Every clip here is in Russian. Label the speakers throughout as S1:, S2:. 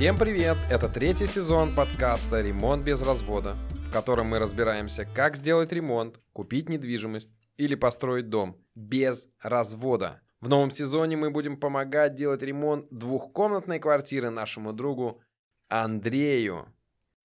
S1: Всем привет! Это третий сезон подкаста «Ремонт без развода», в котором мы разбираемся, как сделать ремонт, купить недвижимость или построить дом без развода. В новом сезоне мы будем помогать делать ремонт двухкомнатной квартиры нашему другу Андрею.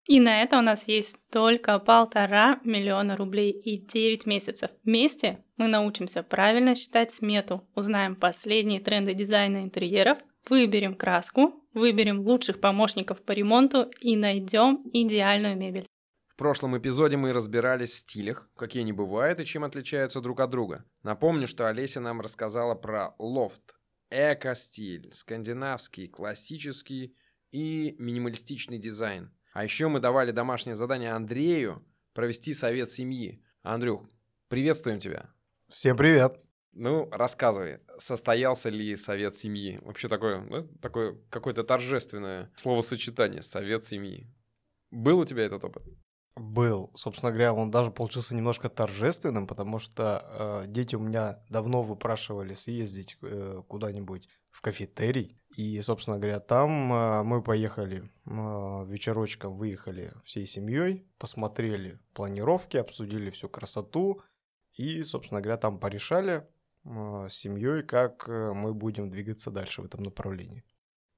S2: И на это у нас есть только полтора миллиона рублей и 9 месяцев. Вместе мы научимся правильно считать смету, узнаем последние тренды дизайна интерьеров, выберем краску, выберем лучших помощников по ремонту и найдем идеальную мебель.
S1: В прошлом эпизоде мы разбирались в стилях, какие они бывают и чем отличаются друг от друга. Напомню, что Олеся нам рассказала про лофт, эко-стиль, скандинавский, классический и минималистичный дизайн. А еще мы давали домашнее задание Андрею провести совет семьи. Андрюх, приветствуем тебя.
S3: Всем привет.
S1: Ну, рассказывай, состоялся ли совет семьи? Вообще такое, да, такое какое-то торжественное словосочетание «совет семьи». Был у тебя этот опыт?
S3: Был. Собственно говоря, он даже получился немножко торжественным, потому что э, дети у меня давно выпрашивали съездить э, куда-нибудь в кафетерий. И, собственно говоря, там э, мы поехали э, вечерочком, выехали всей семьей, посмотрели планировки, обсудили всю красоту. И, собственно говоря, там порешали с семьей, как э, мы будем двигаться дальше в этом направлении.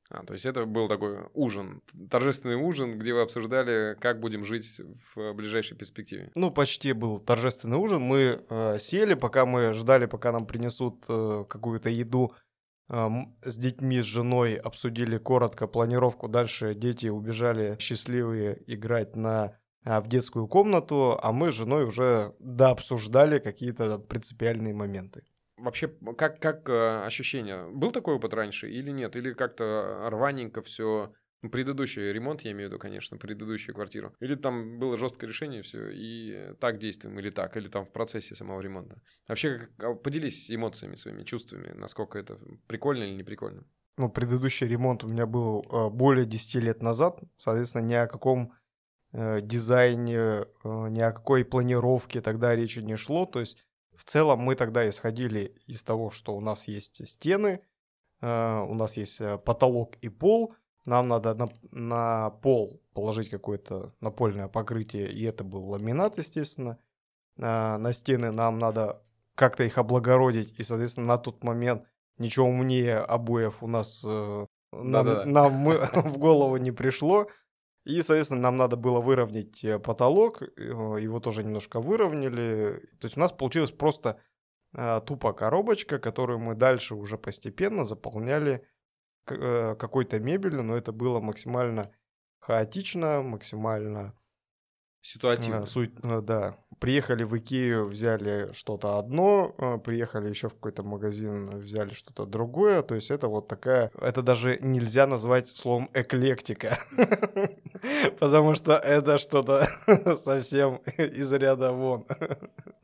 S1: А, то есть это был такой ужин, торжественный ужин, где вы обсуждали, как будем жить в ближайшей перспективе.
S3: Ну, почти был торжественный ужин. Мы э, сели, пока мы ждали, пока нам принесут э, какую-то еду э, с детьми, с женой, обсудили коротко планировку. Дальше дети убежали счастливые играть на э, в детскую комнату, а мы с женой уже дообсуждали какие-то принципиальные моменты.
S1: Вообще, как, как э, ощущение? Был такой опыт раньше или нет? Или как-то рваненько все ну, предыдущий ремонт, я имею в виду, конечно, предыдущую квартиру. Или там было жесткое решение, все, и так действуем, или так, или там в процессе самого ремонта. Вообще, как, а, поделись эмоциями своими, чувствами, насколько это прикольно или не прикольно.
S3: Ну, предыдущий ремонт у меня был э, более 10 лет назад, соответственно, ни о каком э, дизайне, э, ни о какой планировке тогда речи не шло, то есть в целом мы тогда исходили из того, что у нас есть стены, э, у нас есть э, потолок и пол, нам надо на, на пол положить какое-то напольное покрытие, и это был ламинат, естественно. Э, на стены нам надо как-то их облагородить, и, соответственно, на тот момент ничего умнее обоев у нас нам, нам мы, в голову не пришло. И, соответственно, нам надо было выровнять э, потолок, его тоже немножко выровняли. То есть у нас получилась просто э, тупо коробочка, которую мы дальше уже постепенно заполняли э, какой-то мебелью, но это было максимально хаотично, максимально
S1: Ситуативно.
S3: Суть, да. Приехали в Икею, взяли что-то одно, э, приехали еще в какой-то магазин, взяли что-то другое. То есть это вот такая... Это даже нельзя назвать словом эклектика. Потому что это что-то совсем из ряда вон.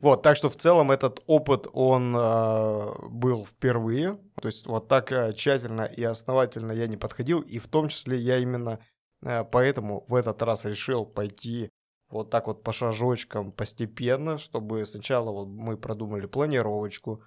S3: Вот, так что в целом этот опыт, он был впервые. То есть вот так тщательно и основательно я не подходил. И в том числе я именно поэтому в этот раз решил пойти вот так вот по шажочкам постепенно, чтобы сначала вот мы продумали планировочку,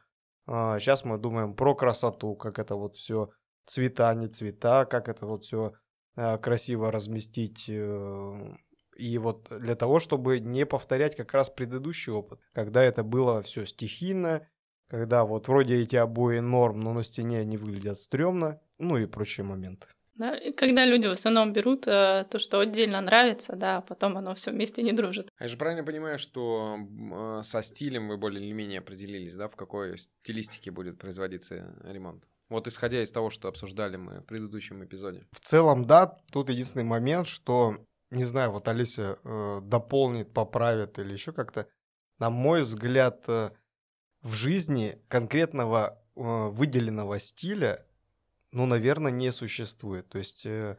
S3: а сейчас мы думаем про красоту, как это вот все цвета, не цвета, как это вот все а, красиво разместить. Э, и вот для того, чтобы не повторять как раз предыдущий опыт, когда это было все стихийно, когда вот вроде эти обои норм, но на стене они выглядят стрёмно, ну и прочие моменты.
S2: Да, и когда люди в основном берут э, то, что отдельно нравится, да, а потом оно все вместе не дружит.
S1: А я же правильно понимаю, что э, со стилем вы более или менее определились, да, в какой стилистике будет производиться ремонт? Вот исходя из того, что обсуждали мы в предыдущем эпизоде.
S3: В целом, да, тут единственный момент, что, не знаю, вот Алися э, дополнит, поправит или еще как-то, на мой взгляд, э, в жизни конкретного э, выделенного стиля ну, наверное, не существует. То есть, э,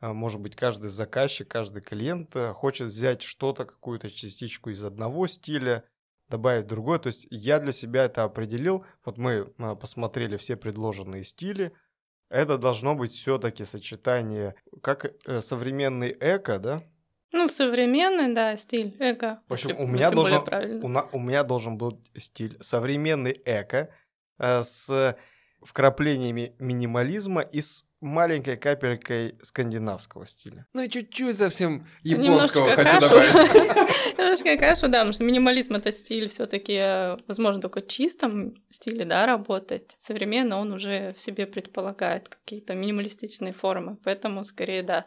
S3: а, может быть, каждый заказчик, каждый клиент э, хочет взять что-то, какую-то частичку из одного стиля, добавить другой. То есть я для себя это определил. Вот мы а, посмотрели все предложенные стили. Это должно быть все-таки сочетание, как э, современный эко, да?
S2: Ну, современный, да, стиль эко.
S3: В общем, у меня, должен, у, на, у меня должен был стиль современный эко э, с вкраплениями минимализма и с маленькой капелькой скандинавского стиля.
S1: Ну и чуть-чуть совсем японского
S2: Немножко
S1: хочу
S2: кашу.
S1: добавить.
S2: Немножко кашу, да, потому что минимализм это стиль все-таки, возможно, только в чистом стиле, да, работать. Современно он уже в себе предполагает какие-то минималистичные формы, поэтому скорее, да,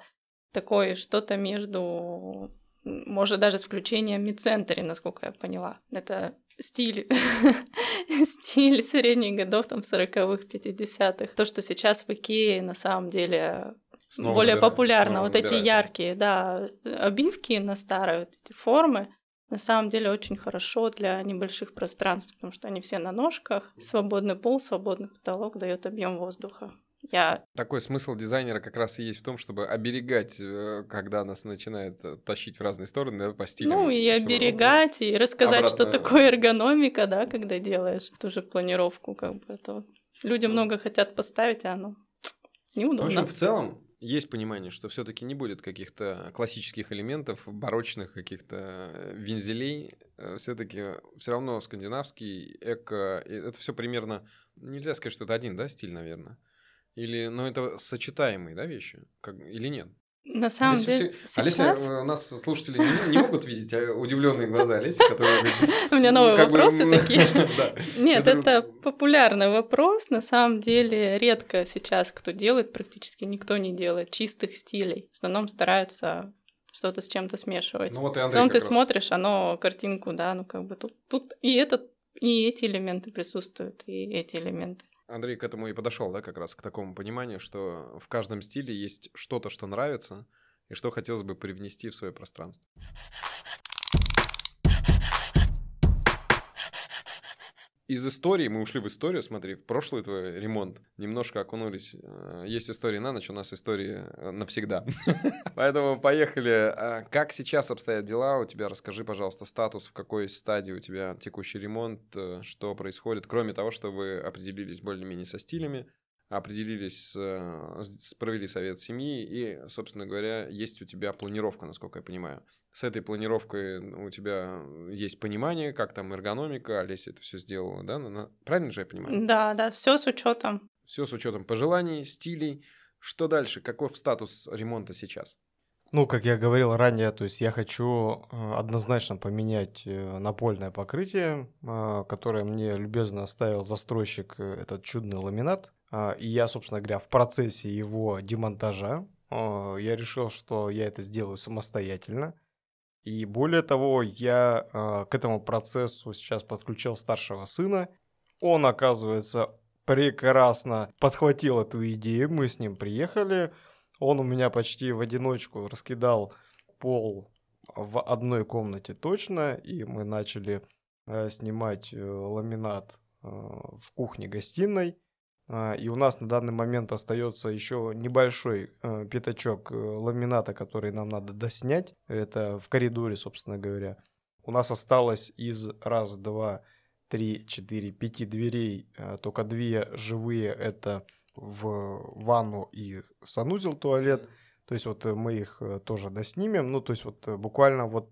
S2: такое что-то между, может, даже с включением мид-центри, насколько я поняла. Это стиль, стиль средних годов, там, 40-х, 50-х. То, что сейчас в Икее на самом деле
S1: Снова
S2: более
S1: набира-
S2: популярно.
S1: снова
S2: Вот эти
S1: набирает.
S2: яркие, да, обивки на старые, вот эти формы, на самом деле очень хорошо для небольших пространств, потому что они все на ножках, свободный пол, свободный потолок дает объем воздуха. Я
S1: Такой смысл дизайнера как раз и есть в том, чтобы оберегать, э, когда нас начинает э, тащить в разные стороны да, по стилям.
S2: Ну, и оберегать, и рассказать, что
S1: обратно-
S2: такое эргономика, да, когда делаешь ту же планировку, как бы это. Люди
S1: Ну.
S2: много хотят поставить, а оно
S1: В
S2: неудобно.
S1: общем, в целом есть понимание, что все-таки не будет каких-то классических элементов, барочных каких-то э, вензелей. Все-таки все равно скандинавский, эко, это все примерно... Нельзя сказать, что это один, да, стиль, наверное? Или, ну, это сочетаемые, да, вещи? Как, или нет?
S2: На самом
S1: Олеся
S2: деле,
S1: все- Олеся,
S2: сейчас...
S1: э, нас слушатели не, не могут видеть, а удивленные глаза Олеси, которые...
S2: У меня новые
S1: ну,
S2: вопросы такие. Нет,
S1: Это-
S2: популярный вопрос. На самом деле редко сейчас кто делает, практически никто не делает чистых стилей. В основном стараются что-то с чем-то смешивать.
S1: Ну вот и Андрей
S2: Потом ты
S1: раз-
S2: смотришь, оно картинку, да, ну как бы тут, тут и этот, и эти элементы присутствуют, и эти элементы.
S1: Андрей к этому и подошел, да, как раз к такому пониманию, что в каждом стиле есть что-то, что нравится, и что хотелось бы привнести в свое пространство. Из истории, мы ушли в историю, смотри, в прошлый твой ремонт, немножко окунулись. Э, Есть истории на ночь, у нас истории э, навсегда. Поэтому поехали. А Как сейчас обстоят дела у тебя? Расскажи, пожалуйста, статус, в какой стадии у тебя текущий ремонт, э, что происходит, кроме того, что вы определились более-менее со стилями, определились, провели совет семьи, и, собственно говоря, есть у тебя планировка, насколько я понимаю. С этой планировкой у тебя есть понимание, как там эргономика, Олеся это все сделала, да? Правильно же я понимаю?
S2: Да, да, все с учетом.
S1: Все с учетом пожеланий, стилей. Что дальше? Каков статус ремонта сейчас?
S3: Ну, как я говорил ранее, то есть я хочу э, однозначно поменять э, напольное покрытие, э, которое мне любезно оставил застройщик этот чудный ламинат. А, И я, собственно говоря, в процессе его демонтажа я решил, что я это сделаю самостоятельно. И более того, я э, к этому процессу сейчас подключил старшего сына. Он, оказывается, прекрасно подхватил эту идею. Мы с ним приехали. Он у меня почти в одиночку раскидал пол в одной комнате точно, и мы начали э, снимать э, ламинат э, в кухне-гостиной. А, И у нас на данный момент остается еще небольшой э, пятачок э, ламината, который нам надо доснять. Это в коридоре, собственно говоря. У нас осталось из раз, два, три, четыре, пяти дверей э, только две живые. Это в ванну и санузел туалет. То есть вот э, мы их тоже доснимем. Ну, то есть вот буквально вот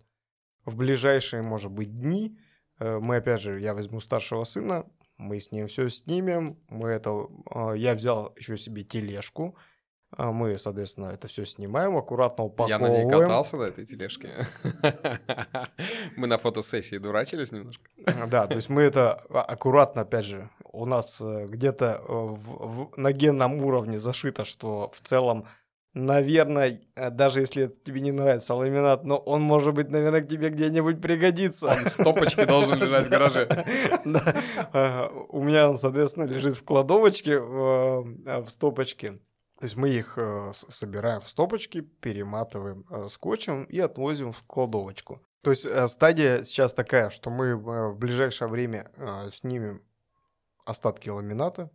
S3: в ближайшие, может быть, дни мы, опять же, я возьму старшего сына, мы с ним все снимем. Мы это, э, я взял еще себе тележку. А Мы, соответственно, это все снимаем, аккуратно
S1: Я
S3: упаковываем.
S1: на ней катался на этой тележке. Мы на фотосессии дурачились немножко.
S3: Да, то есть мы это а- аккуратно, опять же, у нас э, где-то э, на генном уровне зашито, что в целом, наверное, э, даже если тебе не нравится ламинат, но он, может быть, наверное, к тебе где-нибудь пригодится.
S1: Он в стопочке должен лежать в гараже.
S3: У меня он, соответственно, лежит в кладовочке, в э, в стопочке. То есть мы их э, собираем в стопочки, перематываем э, скотчем и отвозим в кладовочку. То есть э, стадия сейчас такая, что мы э, в ближайшее время э, снимем остатки ламината, э,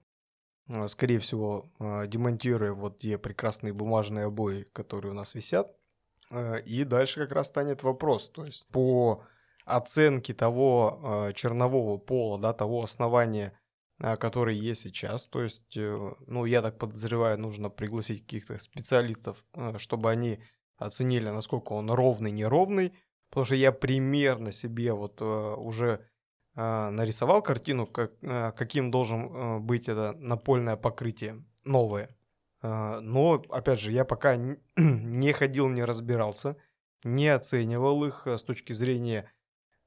S3: скорее всего, э, демонтируем вот те прекрасные бумажные обои, которые у нас висят. Э, И дальше как раз станет вопрос, то есть по оценке того э, чернового пола, да, того основания, э, который есть сейчас. То есть, э, ну, я так подозреваю, нужно пригласить каких-то специалистов, э, чтобы они оценили, насколько он ровный, неровный. Потому что я примерно себе вот э, уже э, нарисовал картину, как, э, каким должен э, быть это напольное покрытие новое. Э, но, опять же, я пока не ходил, не разбирался, не оценивал их э, с точки зрения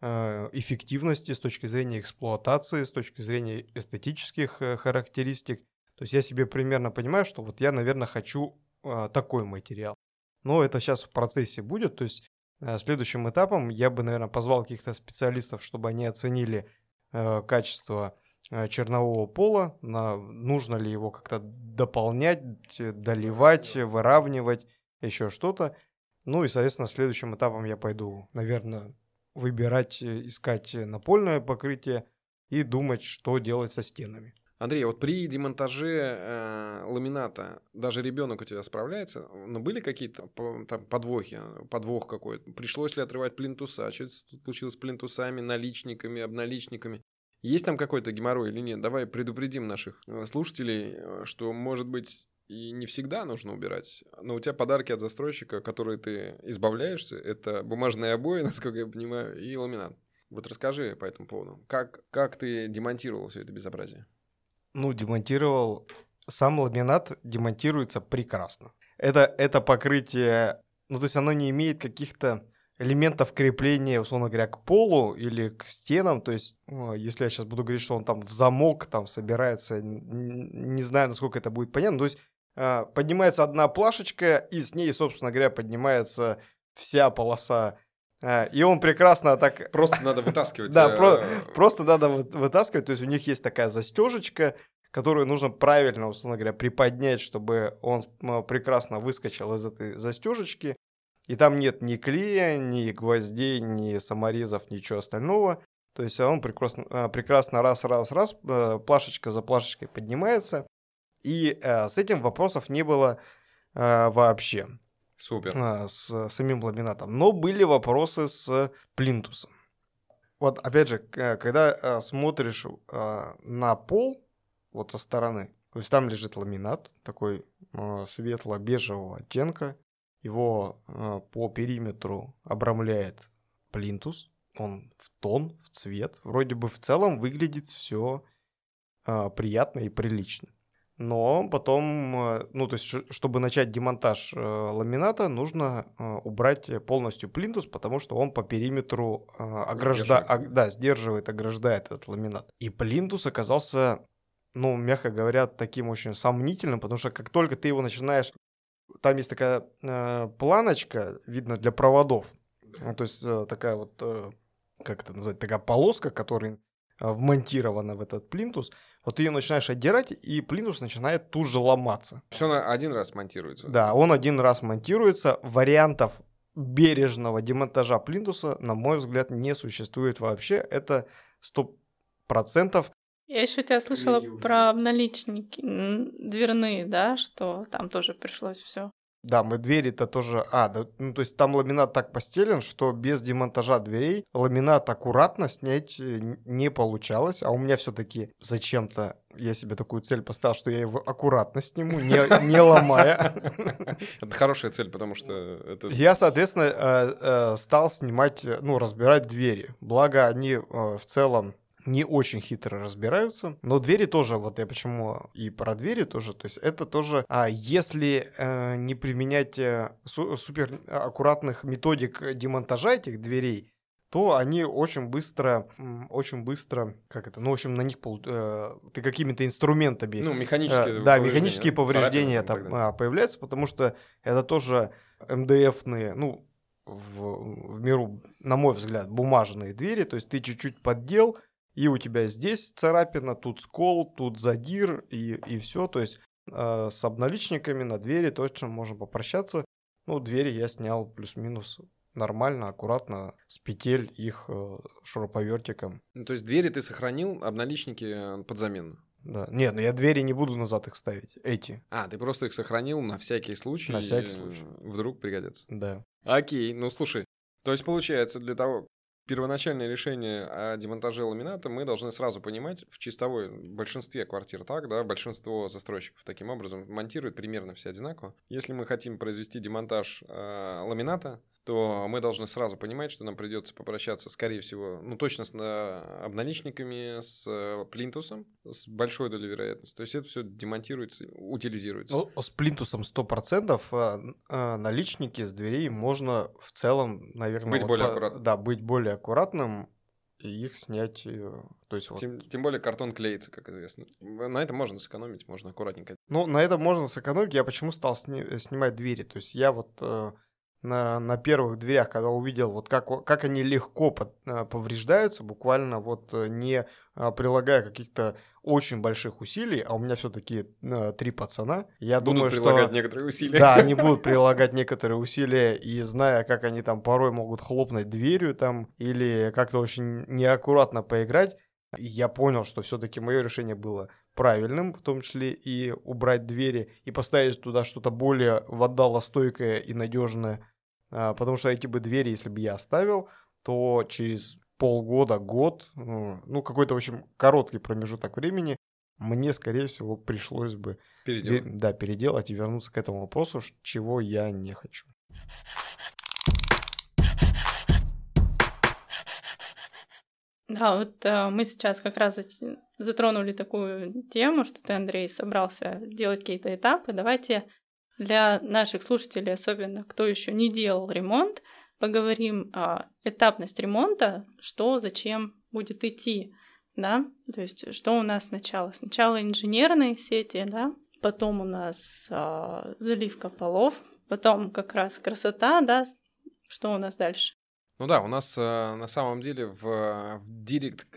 S3: э, эффективности, с точки зрения эксплуатации, с точки зрения эстетических характеристик. То есть я себе примерно понимаю, что вот я, наверное, хочу такой материал. Но это сейчас в процессе будет. То есть следующим этапом я бы, наверное, позвал каких-то специалистов, чтобы они оценили э, качество э, чернового пола, на, нужно ли его как-то дополнять, доливать, выравнивать, еще что-то. Ну и, соответственно, следующим этапом я пойду, наверное, выбирать, искать напольное покрытие и думать, что делать со стенами.
S1: Андрей, вот при демонтаже э, ламината даже ребенок у тебя справляется? Но были какие-то там подвохи, подвох какой-то? Пришлось ли отрывать плинтуса? Что случилось с плинтусами, наличниками, обналичниками? Есть там какой-то геморрой или нет? Давай предупредим наших э, слушателей, э, что, может быть, и не всегда нужно убирать. Но у тебя подарки от застройщика, которые ты избавляешься, это бумажные обои, насколько я понимаю, и ламинат. Вот расскажи по этому поводу. Как, как ты демонтировал все это безобразие?
S3: Ну, демонтировал. Сам ламинат демонтируется прекрасно. Это, это покрытие, ну, то есть оно не имеет каких-то элементов крепления, условно говоря, к полу или к стенам. То есть, если я сейчас буду говорить, что он там в замок там собирается, не знаю, насколько это будет понятно. То есть, а, поднимается одна плашечка, и с ней, собственно говоря, поднимается вся полоса и он прекрасно так...
S1: Просто надо вытаскивать.
S3: Да, про... просто надо вытаскивать. То есть у них есть такая застежечка, которую нужно правильно, условно говоря, приподнять, чтобы он прекрасно выскочил из этой застежечки. И там нет ни клея, ни гвоздей, ни саморезов, ничего остального. То есть он прекрасно, а, прекрасно раз, раз, раз, э, плашечка за плашечкой поднимается. И э, с этим вопросов не было э, вообще.
S1: Супер.
S3: А, с самим ламинатом. Но были вопросы с плинтусом. Вот опять же, когда а, смотришь а, на пол, вот со стороны, то есть там лежит ламинат, такой светло-бежевого оттенка, его по периметру обрамляет плинтус, он в тон, в цвет. Вроде бы в целом выглядит все приятно и прилично. Но потом, э, ну, то есть, чтобы начать демонтаж э, ламината, нужно э, убрать полностью плинтус, потому что он по периметру огражда... Сдерживает. да, сдерживает, ограждает этот ламинат. И плинтус оказался, ну, мягко говоря, таким очень сомнительным, потому что как только ты его начинаешь... Там есть такая э, планочка, видно, для проводов. Ну, то есть, э, такая вот, э, как это назвать, такая полоска, которая вмонтирована в этот плинтус – вот ты ее начинаешь отдирать, и плинтус начинает тут же ломаться.
S1: Все на один раз монтируется.
S3: Да, он один раз монтируется. Вариантов бережного демонтажа плинтуса, на мой взгляд, не существует вообще. Это сто процентов.
S2: Я еще тебя слышала про наличники дверные, да, что там тоже пришлось все
S3: да, мы двери-то тоже... А, да, ну то есть там ламинат так постелен, что без демонтажа дверей ламинат аккуратно снять э, не получалось, а у меня все-таки зачем-то я себе такую цель поставил, что я его аккуратно сниму, не, не ломая.
S1: Это хорошая цель, потому что это...
S3: Я, соответственно, э, э, стал снимать, ну, разбирать двери. Благо, они в целом не очень хитро разбираются. Но двери тоже, вот я почему и про двери тоже, то есть это тоже, а если э, не применять э, су- супер аккуратных методик демонтажа этих дверей, то они очень быстро, очень быстро, как это, ну, в общем, на них э, ты какими-то инструментами...
S1: Ну, механические
S3: э, Да, механические повреждения там а, появляются, потому что это тоже МДФные, ну, в, в миру, на мой взгляд, бумажные двери, то есть ты чуть-чуть поддел, и у тебя здесь царапина, тут скол, тут задир, и, и все. То есть э, с обналичниками на двери точно можно попрощаться. Ну, двери я снял плюс-минус нормально, аккуратно, с петель их э, шуруповертиком.
S1: Ну, то есть двери ты сохранил, обналичники э, под замену?
S3: Да. Нет, но я двери не буду назад их ставить, эти.
S1: А, ты просто их сохранил на всякий случай?
S3: На всякий случай.
S1: Вдруг пригодятся?
S3: Да.
S1: Окей, ну слушай, то есть получается для того, первоначальное решение о демонтаже ламината мы должны сразу понимать в чистовой большинстве квартир так, да, большинство застройщиков таким образом монтируют примерно все одинаково. Если мы хотим произвести демонтаж э, ламината, то мы должны сразу понимать, что нам придется попрощаться, скорее всего, ну точно с э, обналичниками, с э, плинтусом, с большой долей вероятности. То есть это все демонтируется, утилизируется.
S3: Ну, с плинтусом 100% а, а, наличники с дверей можно в целом, наверное...
S1: Быть
S3: вот
S1: более аккуратным.
S3: Да, быть более аккуратным и их снять. э, То есть вот
S1: Тем, тем более картон клеится, как известно. На этом можно сэкономить, можно аккуратненько.
S3: Ну, на этом можно сэкономить. Я почему стал сни- снимать двери? То есть я вот э, на, на первых дверях, когда увидел, вот как, как они легко под- э, повреждаются, буквально вот э, не э, прилагая каких-то очень больших усилий, а у меня все-таки три пацана, я
S1: Будут
S3: думаю,
S1: прилагать
S3: что...
S1: некоторые усилия.
S3: Да, они будут прилагать некоторые усилия, и зная, как они там порой могут хлопнуть дверью там, или как-то очень неаккуратно поиграть, я понял, что все-таки мое решение было правильным, в том числе и убрать двери, и поставить туда что-то более водолостойкое и надежное, А, потому что эти бы двери, если бы я оставил, то через полгода, год, ну, ну, какой-то, в общем, короткий промежуток времени, мне, скорее всего, пришлось бы
S1: Переделать.
S3: Да, переделать и вернуться к этому вопросу, чего я не хочу.
S2: Да, вот э, мы сейчас как раз зат- затронули такую тему, что ты, Андрей, собрался делать какие-то этапы. Давайте для наших слушателей, особенно кто еще не делал ремонт, поговорим о этапность ремонта, что, зачем будет идти, да, то есть что у нас сначала? Сначала инженерные сети, да, потом у нас а, заливка полов, потом как раз красота, да, что у нас дальше?
S1: Ну да, у нас э, на самом деле в, в директ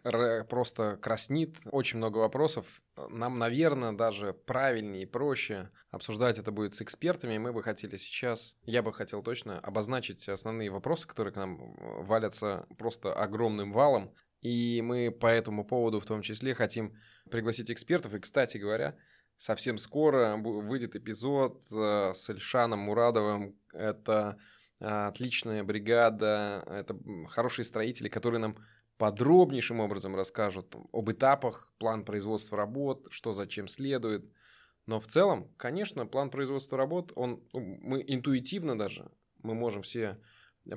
S1: просто краснит очень много вопросов. Нам, наверное, даже правильнее и проще обсуждать это будет с экспертами. Мы бы хотели сейчас, я бы хотел точно обозначить основные вопросы, которые к нам э, валятся просто огромным валом. И мы по этому поводу в том числе хотим пригласить экспертов. И, кстати говоря, совсем скоро выйдет эпизод э, с Эльшаном Мурадовым. Это отличная бригада, это хорошие строители, которые нам подробнейшим образом расскажут об этапах, план производства работ, что зачем следует. Но в целом, конечно, план производства работ, он, ну, мы интуитивно даже, мы можем все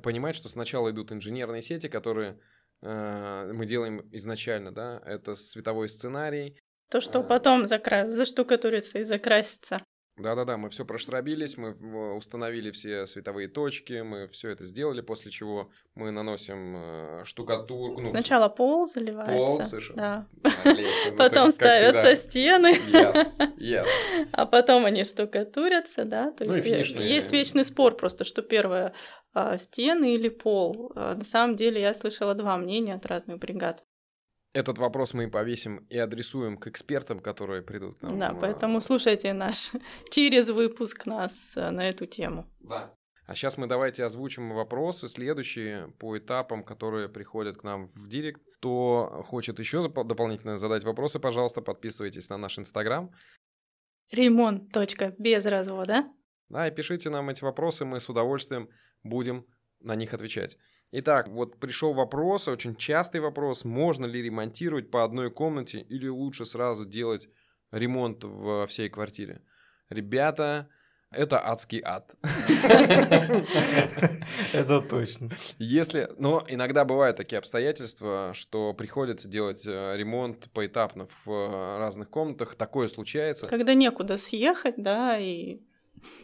S1: понимать, что сначала идут инженерные сети, которые э, мы делаем изначально, да, это световой сценарий,
S2: То, что
S1: А.
S2: потом закра... заштукатурится и закрасится.
S1: Да-да-да, мы все проштробились, мы установили все световые точки, мы все это сделали, после чего мы наносим э, штукатурку. ну,
S2: Сначала пол заливается.
S1: Пол, совершенно.
S2: Да.
S1: Олеся,
S2: Потом ставятся стены,
S1: Yes, yes.
S2: а потом они штукатурятся, да. То
S1: Ну
S2: есть э,
S1: финишные-
S2: есть вечный спор просто, что первое а, стены или пол. А, На самом деле я слышала два мнения от разных бригад.
S1: Этот вопрос мы повесим и адресуем к экспертам, которые придут к нам.
S2: Да,
S1: э,
S2: поэтому слушайте наш через выпуск нас э, на эту тему.
S1: Да. А сейчас мы давайте озвучим вопросы следующие по этапам, которые приходят к нам в директ. Кто хочет еще дополнительно задать вопросы, пожалуйста, подписывайтесь на наш инстаграм.
S2: Ремонт. Точка. Без развода.
S1: Да, и пишите нам эти вопросы, мы с удовольствием будем на них отвечать. Итак, вот пришел вопрос, очень частый вопрос, можно ли ремонтировать по одной комнате или лучше сразу делать ремонт во всей квартире. Ребята, это адский ад.
S3: Это точно.
S1: Если, но иногда бывают такие обстоятельства, что приходится делать э, ремонт поэтапно в э, разных комнатах, такое случается.
S2: Когда некуда съехать, да, и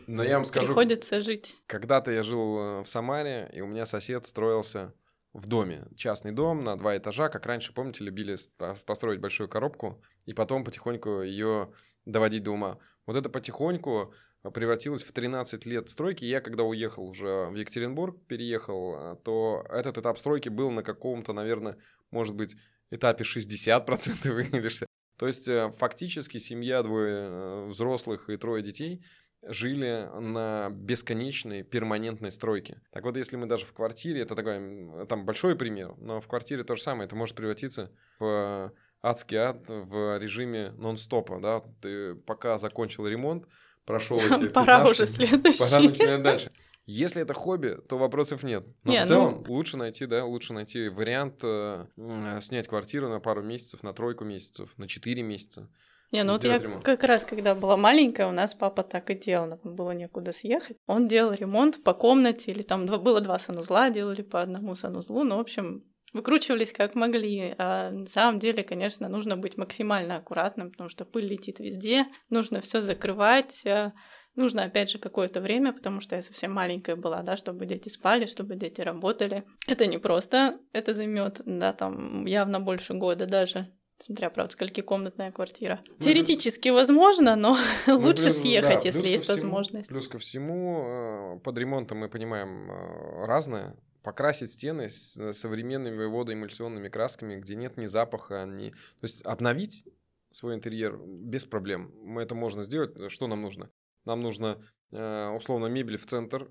S1: Но я вам скажу,
S2: приходится жить.
S1: Когда-то я жил э, в Самаре, и у меня сосед строился в доме. Частный дом на два этажа, как раньше, помните, любили построить большую коробку и потом потихоньку ее доводить до ума. Вот это потихоньку превратилось в 13 лет стройки. Я когда уехал уже в Екатеринбург, переехал, э, то этот этап стройки был на каком-то, наверное, может быть, этапе 60% или 60%. То есть э, фактически семья, двое э, взрослых и трое детей жили на бесконечной перманентной стройке. Так вот, если мы даже в квартире, это такой, там большой пример, но в квартире то же самое, это может превратиться в адский ад в режиме нон-стопа, да, ты пока закончил ремонт, прошел эти
S2: Пора уже следующий.
S1: Пора начинать дальше. Если это хобби, то вопросов нет. Но
S2: Не,
S1: в целом
S2: ну-
S1: лучше найти, да, лучше найти вариант э, снять квартиру на пару месяцев, на тройку месяцев, на четыре месяца.
S2: Не, ну вот я
S1: ремонт.
S2: как раз, когда была маленькая, у нас папа так и делал, нам было некуда съехать. Он делал ремонт по комнате, или там два, было два санузла, делали по одному санузлу, ну, в общем, выкручивались как могли. А на самом деле, конечно, нужно быть максимально аккуратным, потому что пыль летит везде, нужно все закрывать, а, Нужно, опять же, какое-то время, потому что я совсем маленькая была, да, чтобы дети спали, чтобы дети работали. Это не просто, это займет, да, там явно больше года даже смотря, правда, сколькикомнатная квартира. Ну, Теоретически возможно, но ну, лучше плюс, съехать, да, если есть
S1: всему,
S2: возможность.
S1: Плюс ко всему, э, под ремонтом мы понимаем э, разное. Покрасить стены с э, современными водоэмульсионными красками, где нет ни запаха, ни... То есть обновить свой интерьер без проблем. Мы это можно сделать. Что нам нужно? Нам нужно условно мебель в центр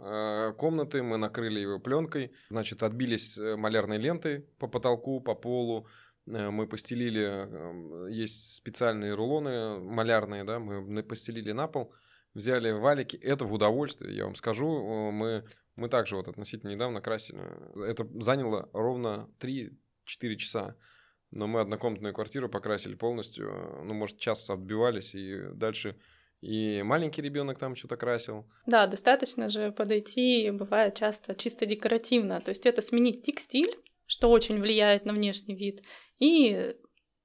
S1: комнаты, мы накрыли его пленкой, значит, отбились малярной лентой по потолку, по полу, мы постелили, есть специальные рулоны малярные, да, мы постелили на пол, взяли валики, это в удовольствие, я вам скажу, мы, мы также вот относительно недавно красили, это заняло ровно 3-4 часа, но мы однокомнатную квартиру покрасили полностью, ну, может, час отбивались, и дальше и маленький ребенок там что-то красил.
S2: Да, достаточно же подойти, бывает часто чисто декоративно. То есть это сменить текстиль, что очень влияет на внешний вид, и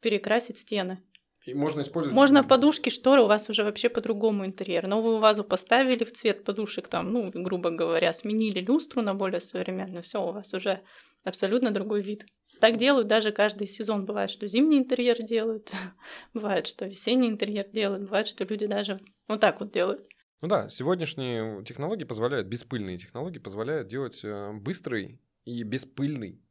S2: перекрасить стены.
S1: И можно использовать...
S2: Можно подушки, шторы, у вас уже вообще по-другому интерьер. Новую вазу поставили в цвет подушек, там, ну, грубо говоря, сменили люстру на более современную, все, у вас уже абсолютно другой вид. Так делают даже каждый сезон. Бывает, что зимний интерьер делают, бывает, что весенний интерьер делают, бывает, что люди даже вот так вот делают.
S1: Ну да, сегодняшние технологии позволяют, беспыльные технологии позволяют делать э, быстрый и беспыльный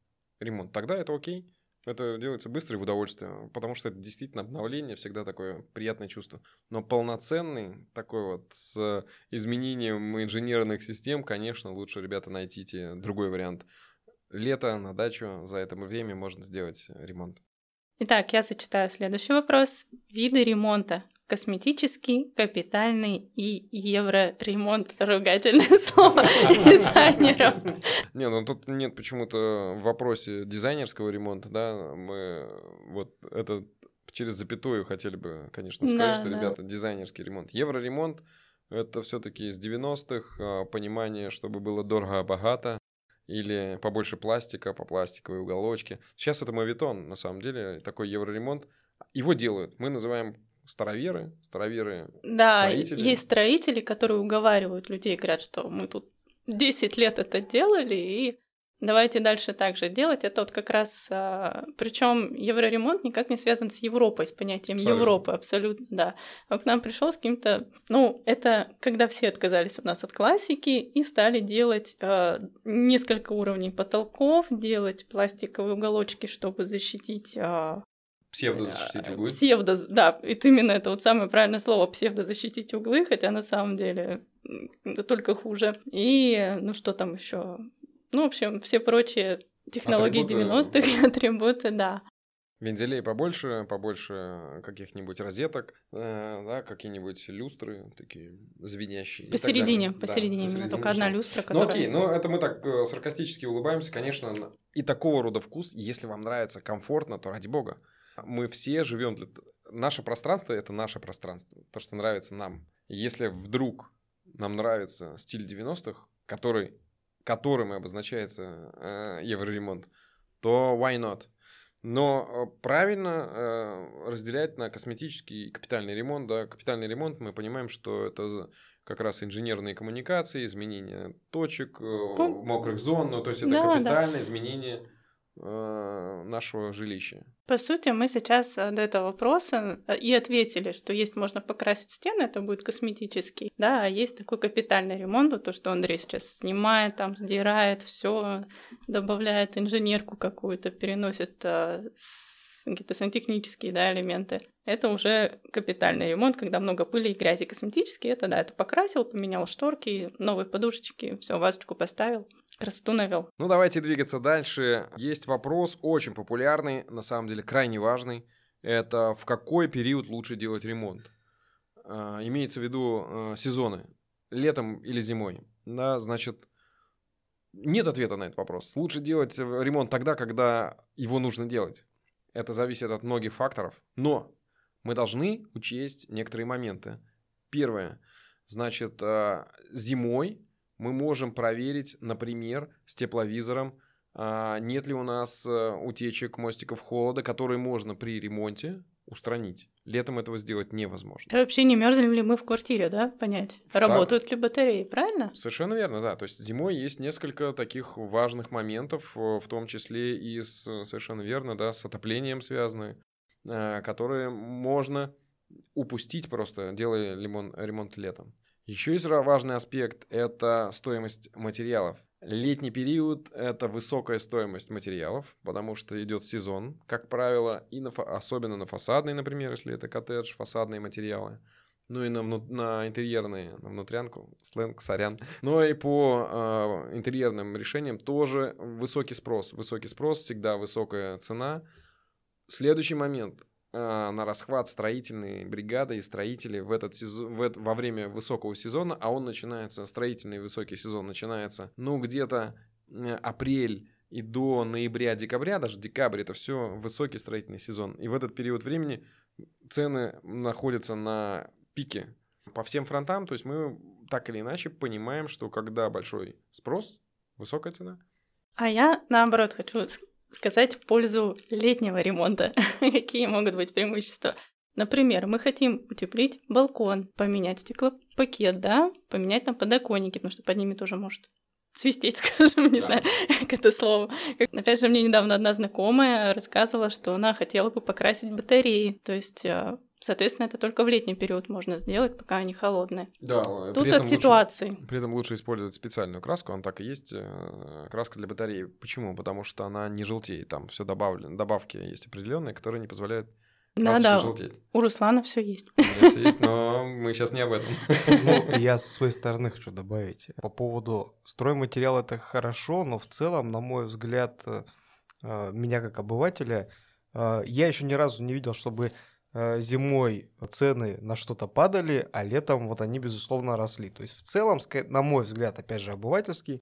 S1: ремонт. Тогда это окей. Это делается быстро и в удовольствие, потому что это действительно обновление, всегда такое приятное чувство. Но полноценный, такой вот с изменением инженерных систем, конечно, лучше, ребята, найдите другой вариант лето на дачу, за это время можно сделать ремонт.
S2: Итак, я зачитаю следующий вопрос. Виды ремонта. Косметический, капитальный и евроремонт. Ругательное слово дизайнеров.
S1: Не, ну тут нет почему-то в вопросе дизайнерского ремонта, да, мы вот это через запятую хотели бы, конечно, сказать, да, что, да. ребята, дизайнерский ремонт. Евроремонт — это все таки из 90-х, а, понимание, чтобы было дорого-богато, или побольше пластика, по пластиковой уголочке. Сейчас это мовитон, на самом деле, такой евроремонт. Его делают. Мы называем староверы, староверы
S2: Да, строители. есть строители, которые уговаривают людей, говорят, что мы тут 10 лет это делали, и Давайте дальше так же делать. Это вот как раз, а, причем евроремонт никак не связан с Европой, с понятием абсолютно. Европы, абсолютно, да. Он к нам пришел с каким-то, ну, это когда все отказались у нас от классики и стали делать э, несколько уровней потолков, делать пластиковые уголочки, чтобы защитить э,
S1: Псевдозащитить углы?
S2: Псевдо, да, это именно это вот самое правильное слово, псевдозащитить углы, хотя на самом деле только хуже. И, ну что там еще? Ну, в общем, все прочие технологии атрибуты... 90-х, атрибуты, да.
S1: Вензелей побольше, побольше каких-нибудь розеток, э, да, какие-нибудь люстры такие звенящие.
S2: Посередине, посередине, да, посередине только одна люстра, которая...
S1: Ну окей, ну это мы так э, саркастически улыбаемся, конечно, и такого рода вкус, если вам нравится комфортно, то ради бога. Мы все живем для... Наше пространство — это наше пространство, то, что нравится нам. Если вдруг нам нравится стиль 90-х, который которым и обозначается э, евроремонт, то why not? Но э, правильно э, разделять на косметический и капитальный ремонт. Да? Капитальный ремонт мы понимаем, что это как раз инженерные коммуникации, изменение точек, э, мокрых зон, ну, то есть это да, капитальное да. изменение нашего жилища.
S2: По сути, мы сейчас э, до этого вопроса э, и ответили, что есть можно покрасить стены, это будет косметический, да, а есть такой капитальный ремонт, то, что Андрей сейчас снимает, там сдирает, все добавляет инженерку какую-то, переносит какие-то сантехнические да, элементы. Это уже капитальный ремонт, когда много пыли и грязи косметические. Это да, это покрасил, поменял шторки, новые подушечки, все, вазочку поставил, красоту навел.
S1: Ну, давайте двигаться дальше. Есть вопрос очень популярный, на самом деле крайне важный. Это в какой период лучше делать ремонт? А, имеется в виду а, сезоны, летом или зимой. Да, значит, нет ответа на этот вопрос. Лучше делать ремонт тогда, когда его нужно делать. Это зависит от многих факторов. Но мы должны учесть некоторые моменты. Первое, значит, э, зимой мы можем проверить, например, с тепловизором, нет ли у нас э, утечек мостиков холода, которые можно при ремонте устранить. Летом этого сделать невозможно.
S2: И вообще не мерзнем ли мы в квартире, да, понять?
S1: Втор-
S2: Работают ли батареи, правильно?
S1: Совершенно верно, да. То есть зимой есть несколько таких важных моментов, э, в том числе и с, совершенно верно, да, с отоплением связанные, э, которые можно упустить просто, делая лимон- ремонт летом. Еще есть важный аспект – это стоимость материалов. Летний период – это высокая стоимость материалов, потому что идет сезон, как правило, и на, особенно на фасадные, например, если это коттедж, фасадные материалы. Ну и на, на интерьерные, на внутрянку, сленг, сорян. Но и по э, интерьерным решениям тоже высокий спрос. Высокий спрос, всегда высокая цена. Следующий момент. Э, на расхват строительной бригады и строители в этот сезон, в эт- во время высокого сезона, а он начинается, строительный высокий сезон начинается, ну, где-то э, апрель и до ноября-декабря, даже декабрь, это все высокий строительный сезон. И в этот период времени цены находятся на пике по всем фронтам. То есть мы так или иначе понимаем, что когда большой спрос, высокая цена.
S2: А я, наоборот, хочу сказать в пользу летнего ремонта. Какие могут быть преимущества? Например, мы хотим утеплить балкон, поменять стеклопакет, да, поменять там подоконники, потому что под ними тоже может свистеть, скажем, не
S1: Да.
S2: знаю, как это слово. Опять же, мне недавно одна знакомая рассказывала, что она хотела бы покрасить батареи. То есть, э, соответственно, это только в летний период можно сделать, пока они холодные.
S1: Да,
S2: Тут от ситуации.
S1: При этом лучше использовать специальную краску, она так и есть, э, краска для батареи. Почему? Потому что она не желтеет, там все добавлено, добавки есть определенные, которые не позволяют краске
S2: Да-да,
S1: желтеть.
S2: у Руслана все есть.
S1: У меня всё есть, но мы сейчас не об этом.
S3: Ну, я со своей стороны хочу добавить. По поводу стройматериала это хорошо, но в целом, на мой взгляд, э, э, меня как обывателя, я еще ни разу не видел, чтобы зимой цены на что-то падали, а летом вот они, безусловно, росли. То есть в целом, на мой взгляд, опять же, обывательский,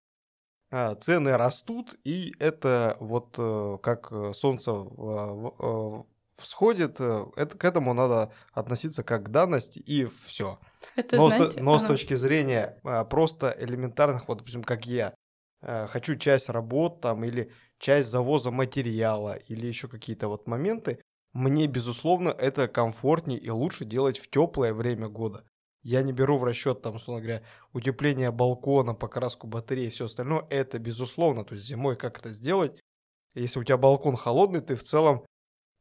S3: э, цены растут, и это вот э, как э, солнце э, всходит, э, это, к этому надо относиться как к данности, и все.
S2: Это,
S3: Но, с,
S2: знаете,
S3: но с
S2: ага.
S3: точки зрения просто элементарных, вот, допустим, как я, хочу часть работ там или часть завоза материала или еще какие-то вот моменты, мне, безусловно, это комфортнее и лучше делать в теплое время года. Я не беру в расчет, там, условно говоря, утепление балкона, покраску батареи и все остальное. Это безусловно. То есть зимой как это сделать? Если у тебя балкон холодный, ты в целом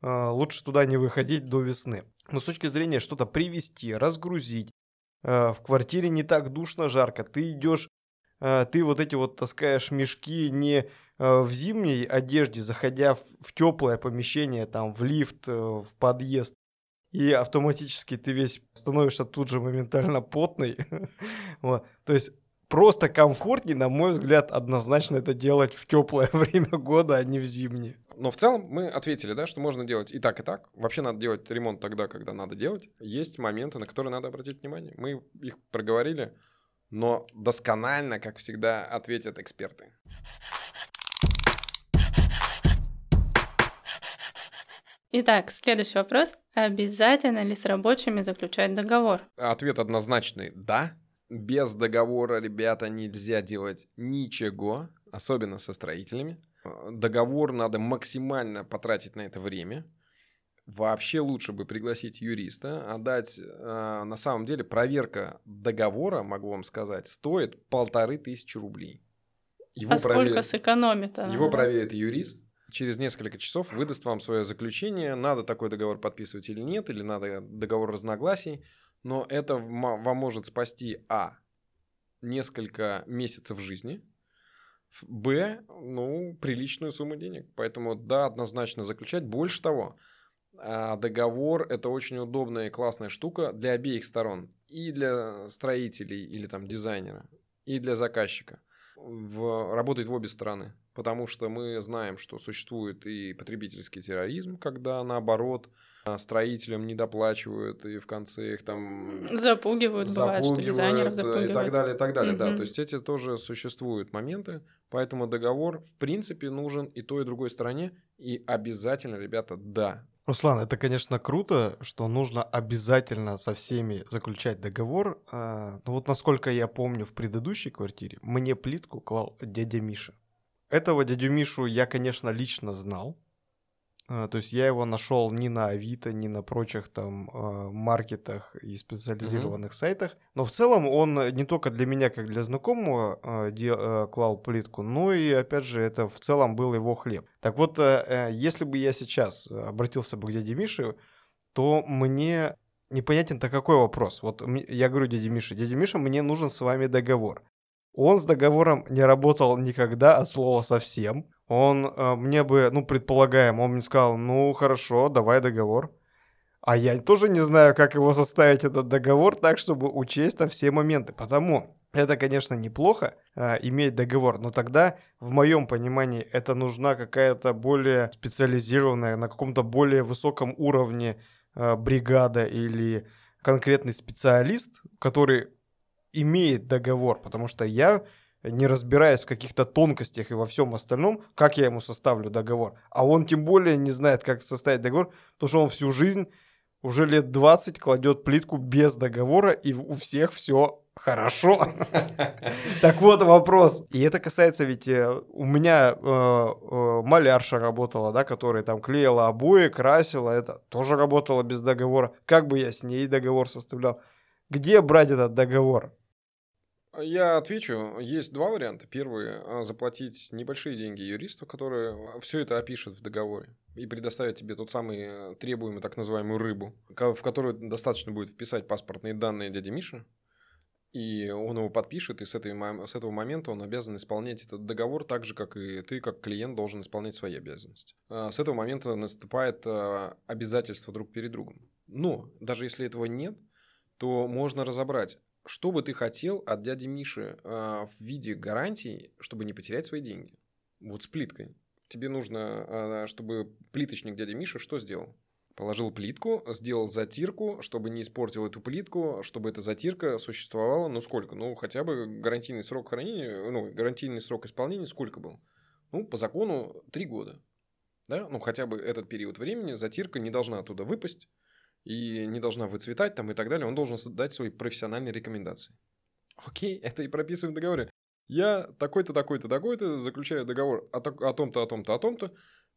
S3: э, лучше туда не выходить до весны. Но с точки зрения что-то привезти, разгрузить, э, в квартире не так душно, жарко, ты идешь, э, ты вот эти вот таскаешь мешки не в зимней одежде, заходя в, в теплое помещение, там, в лифт, э, в подъезд, и автоматически ты весь становишься тут же моментально потный. Вот. То есть просто комфортнее, на мой взгляд, однозначно это делать в теплое время года, а не в зимнее.
S1: Но в целом мы ответили, да, что можно делать и так, и так. Вообще надо делать ремонт тогда, когда надо делать. Есть моменты, на которые надо обратить внимание. Мы их проговорили, но досконально, как всегда, ответят эксперты.
S2: Итак, следующий вопрос. Обязательно ли с рабочими заключать договор?
S1: Ответ однозначный «да». Без договора, ребята, нельзя делать ничего, особенно со строителями. Договор надо максимально потратить на это время. Вообще лучше бы пригласить юриста, отдать, э, на самом деле, проверка договора, могу вам сказать, стоит полторы тысячи рублей. Его
S2: а сколько
S1: проверит-
S2: сэкономит она?
S1: его проверит юрист, через несколько часов выдаст вам свое заключение, надо такой договор подписывать или нет, или надо договор разногласий, но это вам может спасти, а, несколько месяцев жизни, б, ну, приличную сумму денег. Поэтому, да, однозначно заключать. Больше того, а, договор – это очень удобная и классная штука для обеих сторон. И для строителей или там дизайнера, и для заказчика в, работает в обе стороны. Потому что мы знаем, что существует и потребительский терроризм, когда наоборот а, строителям не доплачивают, и в конце их там
S2: Запугивают, бывает, что дизайнеров
S1: запугивают,
S2: запугивают.
S1: и так далее, и так далее, да.
S2: Мгм.
S1: То есть эти тоже существуют моменты, поэтому договор в принципе нужен и той, и другой стороне, и обязательно, ребята, да.
S3: Руслан, это, конечно, круто, что нужно обязательно со всеми заключать договор. А, но вот насколько я помню, в предыдущей квартире мне плитку клал дядя Миша. Этого дядю Мишу я, конечно, лично знал. А, то есть я его нашел не на Авито, не на прочих там а, маркетах и специализированных mm-hmm. сайтах. Но в целом он не только для меня, как для знакомого, а, клал плитку, но и, опять же, это в целом был его хлеб. Так вот, э, если бы я сейчас обратился бы к дяде Мише, то мне непонятен-то какой вопрос. Вот я говорю дяде Мише, дядя Миша, мне нужен с вами договор. Он с договором не работал никогда от слова совсем он э, мне бы, ну, предполагаем, он мне сказал, ну, хорошо, давай договор. А я тоже не знаю, как его составить, этот договор, так, чтобы учесть там все моменты. Потому это, конечно, неплохо э, иметь договор, но тогда, в моем понимании, это нужна какая-то более специализированная, на каком-то более высоком уровне э, бригада или конкретный специалист, который имеет договор, потому что я не разбираясь в каких-то тонкостях и во всем остальном, как я ему составлю договор. А он тем более не знает, как составить договор, потому что он всю жизнь, уже лет 20, кладет плитку без договора, и у всех все хорошо. Так вот вопрос. И это касается ведь э, у меня э, э, малярша работала, да, которая там клеила обои, красила, это тоже работала без договора. Как бы я с ней договор составлял? Где брать этот договор?
S1: Я отвечу. Есть два варианта. Первый а, – заплатить небольшие деньги юристу, который а, все это опишет в договоре и предоставит тебе тот самый э, требуемый так называемую рыбу, в которую достаточно будет вписать паспортные данные дяди Миши, и он его подпишет, и с, этой, с этого момента он обязан исполнять этот договор так же, как и ты, как клиент, должен исполнять свои обязанности. А, с этого момента наступает обязательство друг перед другом. Но даже если этого нет, то можно разобрать, что бы ты хотел от дяди Миши э, в виде гарантий, чтобы не потерять свои деньги? Вот с плиткой. Тебе нужно, э, чтобы плиточник дяди Миша что сделал? Положил плитку, сделал затирку, чтобы не испортил эту плитку, чтобы эта затирка существовала, ну сколько? Ну, хотя бы гарантийный срок хранения, ну, гарантийный срок исполнения сколько был? Ну, по закону три года. Да? Ну, хотя бы этот период времени затирка не должна оттуда выпасть, и не должна выцветать там и так далее, он должен дать свои профессиональные рекомендации. Окей, это и прописываем в договоре. Я такой-то, такой-то, такой-то заключаю договор о, том-то, о том-то, о том-то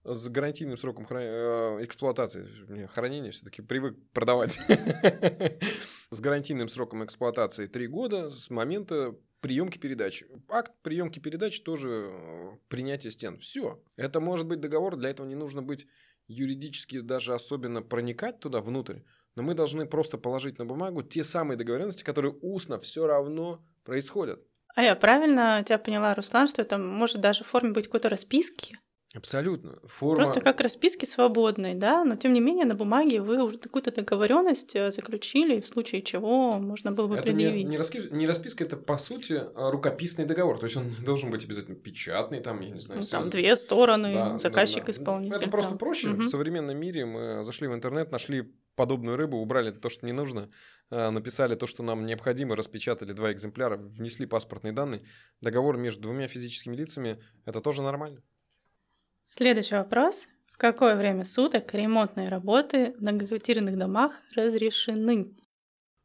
S1: с гарантийным сроком хран... Э, эксплуатации. Мне хранение все-таки привык продавать. С гарантийным сроком эксплуатации 3 года с момента приемки передач. Акт приемки передач тоже э, принятие стен. Все. Это может быть договор, для этого не нужно быть юридически даже особенно проникать туда внутрь, но мы должны просто положить на бумагу те самые договоренности, которые устно все равно происходят.
S2: А я правильно тебя поняла, Руслан, что это может даже в форме быть какой-то расписки?
S1: Абсолютно. Форма...
S2: Просто как расписки свободные, да, но тем не менее на бумаге вы уже какую-то договоренность э, заключили, в случае чего можно было бы
S1: это
S2: предъявить.
S1: Не, не, раски... не расписка, это по сути рукописный договор, то есть он должен быть обязательно печатный, там, я не знаю.
S2: Ну, там две стороны, да, заказчик, да, да. исполнитель.
S1: Это просто проще. Угу. В современном мире мы зашли в интернет, нашли подобную рыбу, убрали то, что не нужно, э, написали то, что нам необходимо, распечатали два экземпляра, внесли паспортные данные. Договор между двумя физическими лицами – это тоже нормально.
S2: Следующий вопрос. В какое время суток ремонтные работы в многоквартирных домах разрешены?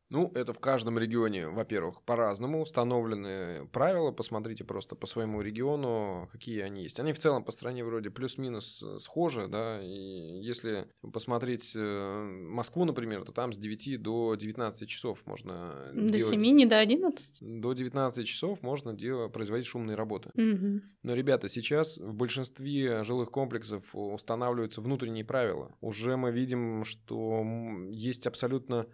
S1: Ну, это в каждом регионе, во-первых, по-разному установлены правила. Посмотрите просто по своему региону, какие они есть. Они в целом по стране вроде плюс-минус э, схожи, да, и если посмотреть э, Москву, например, то там с 9 до 19 часов можно
S2: До
S1: делать...
S2: 7, не до 11?
S1: До 19 часов можно делать, производить шумные работы.
S2: Угу.
S1: Но, ребята, сейчас в большинстве жилых комплексов устанавливаются внутренние правила. Уже мы видим, что есть абсолютно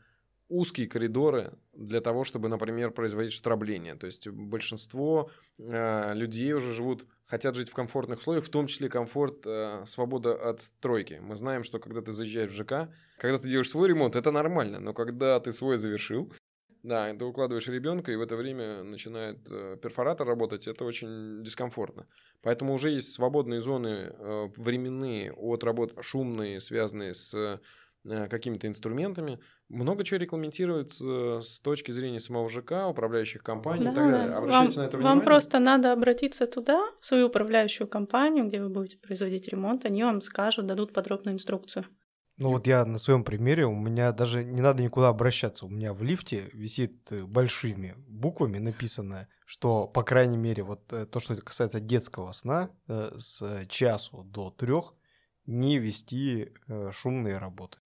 S1: узкие коридоры для того, чтобы, например, производить штрабление. То есть большинство э, людей уже живут, хотят жить в комфортных условиях, в том числе комфорт, э, свобода от стройки. Мы знаем, что когда ты заезжаешь в ЖК, когда ты делаешь свой ремонт, это нормально, но когда ты свой завершил, да, ты укладываешь ребенка, и в это время начинает э, перфоратор работать, это очень дискомфортно. Поэтому уже есть свободные зоны э, временные от работ шумные, связанные с какими-то инструментами. Много чего регламентируется с точки зрения самого ЖК, управляющих компаний да, и так далее.
S2: Обращайте вам, на это внимание. Вам просто надо обратиться туда, в свою управляющую компанию, где вы будете производить ремонт, они вам скажут, дадут подробную инструкцию.
S3: Ну вот я на своем примере, у меня даже не надо никуда обращаться. У меня в лифте висит э, большими буквами написано, что, по крайней мере, вот э, то, что касается детского сна, э, с часу до трех не вести шумные работы.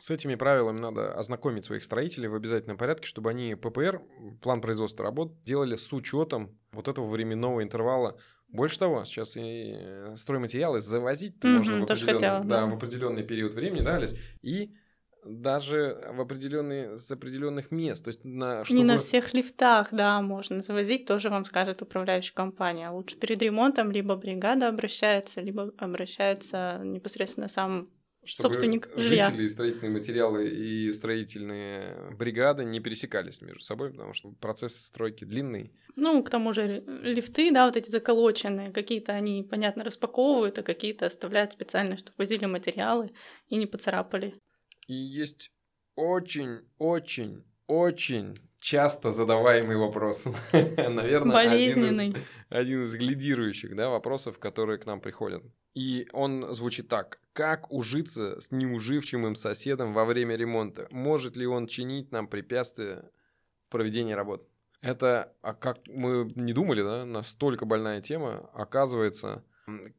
S1: С этими правилами надо ознакомить своих строителей в обязательном порядке, чтобы они ППР, план производства работ, делали с учетом вот этого временного интервала больше того, сейчас и э, стройматериалы завозить mm-hmm, можно в определенный, хотела, да, да. в определенный период времени, да, Алис, и даже в определенные, с определенных мест. То есть на,
S2: чтобы... Не на всех лифтах, да, можно завозить, тоже вам скажет управляющая компания. Лучше перед ремонтом либо бригада обращается, либо обращается непосредственно сам чтобы собственник жилья.
S1: жители, строительные материалы и строительные бригады не пересекались между собой, потому что процесс стройки длинный.
S2: Ну, к тому же лифты, да, вот эти заколоченные, какие-то они, понятно, распаковывают, а какие-то оставляют специально, чтобы возили материалы и не поцарапали.
S1: И есть очень, очень, очень часто задаваемый вопрос. Наверное, Болезненный. Один из, один из глидирующих да, вопросов, которые к нам приходят. И он звучит так. Как ужиться с неуживчивым соседом во время ремонта? Может ли он чинить нам препятствия в проведении работ? Это, а как мы не думали, да, настолько больная тема, оказывается,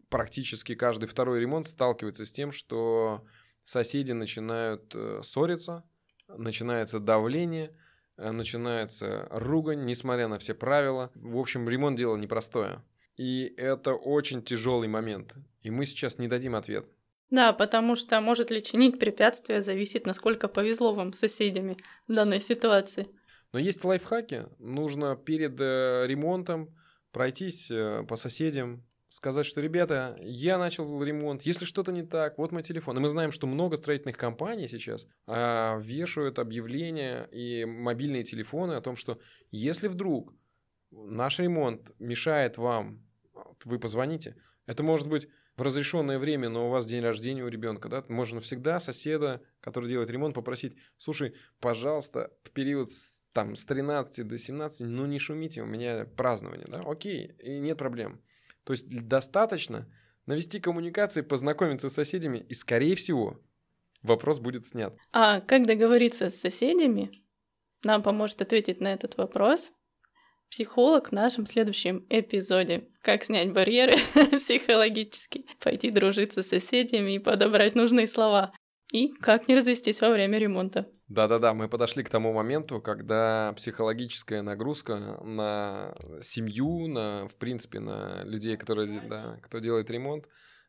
S1: практически каждый второй ремонт сталкивается с тем, что соседи начинают э, ссориться, начинается давление, э, начинается ругань, несмотря на все правила. В общем, ремонт дело непростое. И это очень тяжелый момент. И мы сейчас не дадим ответ.
S2: Да, потому что может ли чинить препятствия, зависит, насколько повезло вам с соседями в данной ситуации.
S1: Но есть лайфхаки. Нужно перед э, ремонтом пройтись э, по соседям, сказать, что, ребята, я начал ремонт, если что-то не так, вот мой телефон. И мы знаем, что много строительных компаний сейчас а, вешают объявления и мобильные телефоны о том, что если вдруг наш ремонт мешает вам, вы позвоните. Это может быть в разрешенное время, но у вас день рождения у ребенка, да, можно всегда соседа, который делает ремонт, попросить, слушай, пожалуйста, в период с, там, с 13 до 17, ну не шумите, у меня празднование, да, окей, и нет проблем. То есть достаточно навести коммуникации, познакомиться с соседями, и, скорее всего, вопрос будет снят.
S2: А как договориться с соседями? Нам поможет ответить на этот вопрос психолог в нашем следующем эпизоде. Как снять барьеры психологически, пойти дружиться с соседями и подобрать нужные слова. И как не развестись во время ремонта.
S1: Да-да-да, мы подошли к тому моменту, когда психологическая нагрузка на семью, на, в принципе, на людей, которые, да, кто делает ремонт,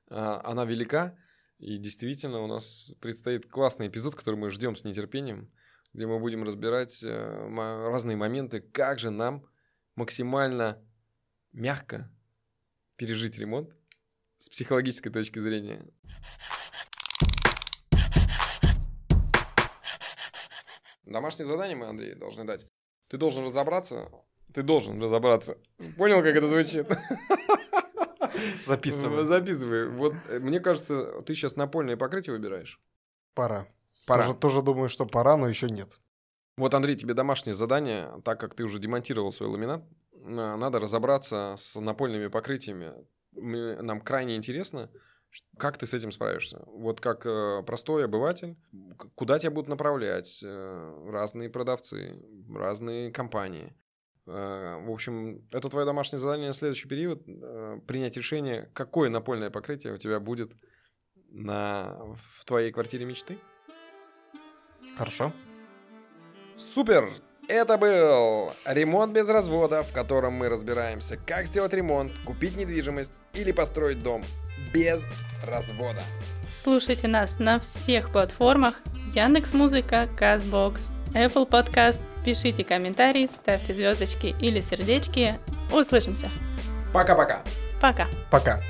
S1: а, она велика. И действительно, у нас предстоит классный эпизод, который мы ждем с нетерпением, где мы будем разбирать э, разные моменты, как же нам максимально мягко пережить ремонт с психологической точки зрения. Домашнее задание мы, Андрей, должны дать. Ты должен разобраться. Ты должен разобраться. Понял, как это звучит?
S3: Записывай.
S1: Записывай. Вот э, мне кажется, ты сейчас напольное покрытие выбираешь.
S3: Пора. Пора. Тоже, тоже думаю, что пора, но еще нет.
S1: Вот, Андрей, тебе домашнее задание, так как ты уже демонтировал свой ламинат, надо разобраться с напольными покрытиями. Нам крайне интересно, как ты с этим справишься? Вот как э, простой обыватель, куда тебя будут направлять э, разные продавцы, разные компании. Э, в общем, это твое домашнее задание на следующий период. Э, принять решение, какое напольное покрытие у тебя будет на, в твоей квартире мечты.
S3: Хорошо.
S1: Супер! Это был ремонт без развода, в котором мы разбираемся, как сделать ремонт, купить недвижимость или построить дом без развода.
S2: Слушайте нас на всех платформах Яндекс Музыка, Казбокс, Apple Podcast. Пишите комментарии, ставьте звездочки или сердечки. Услышимся.
S1: Пока-пока.
S2: Пока.
S3: Пока.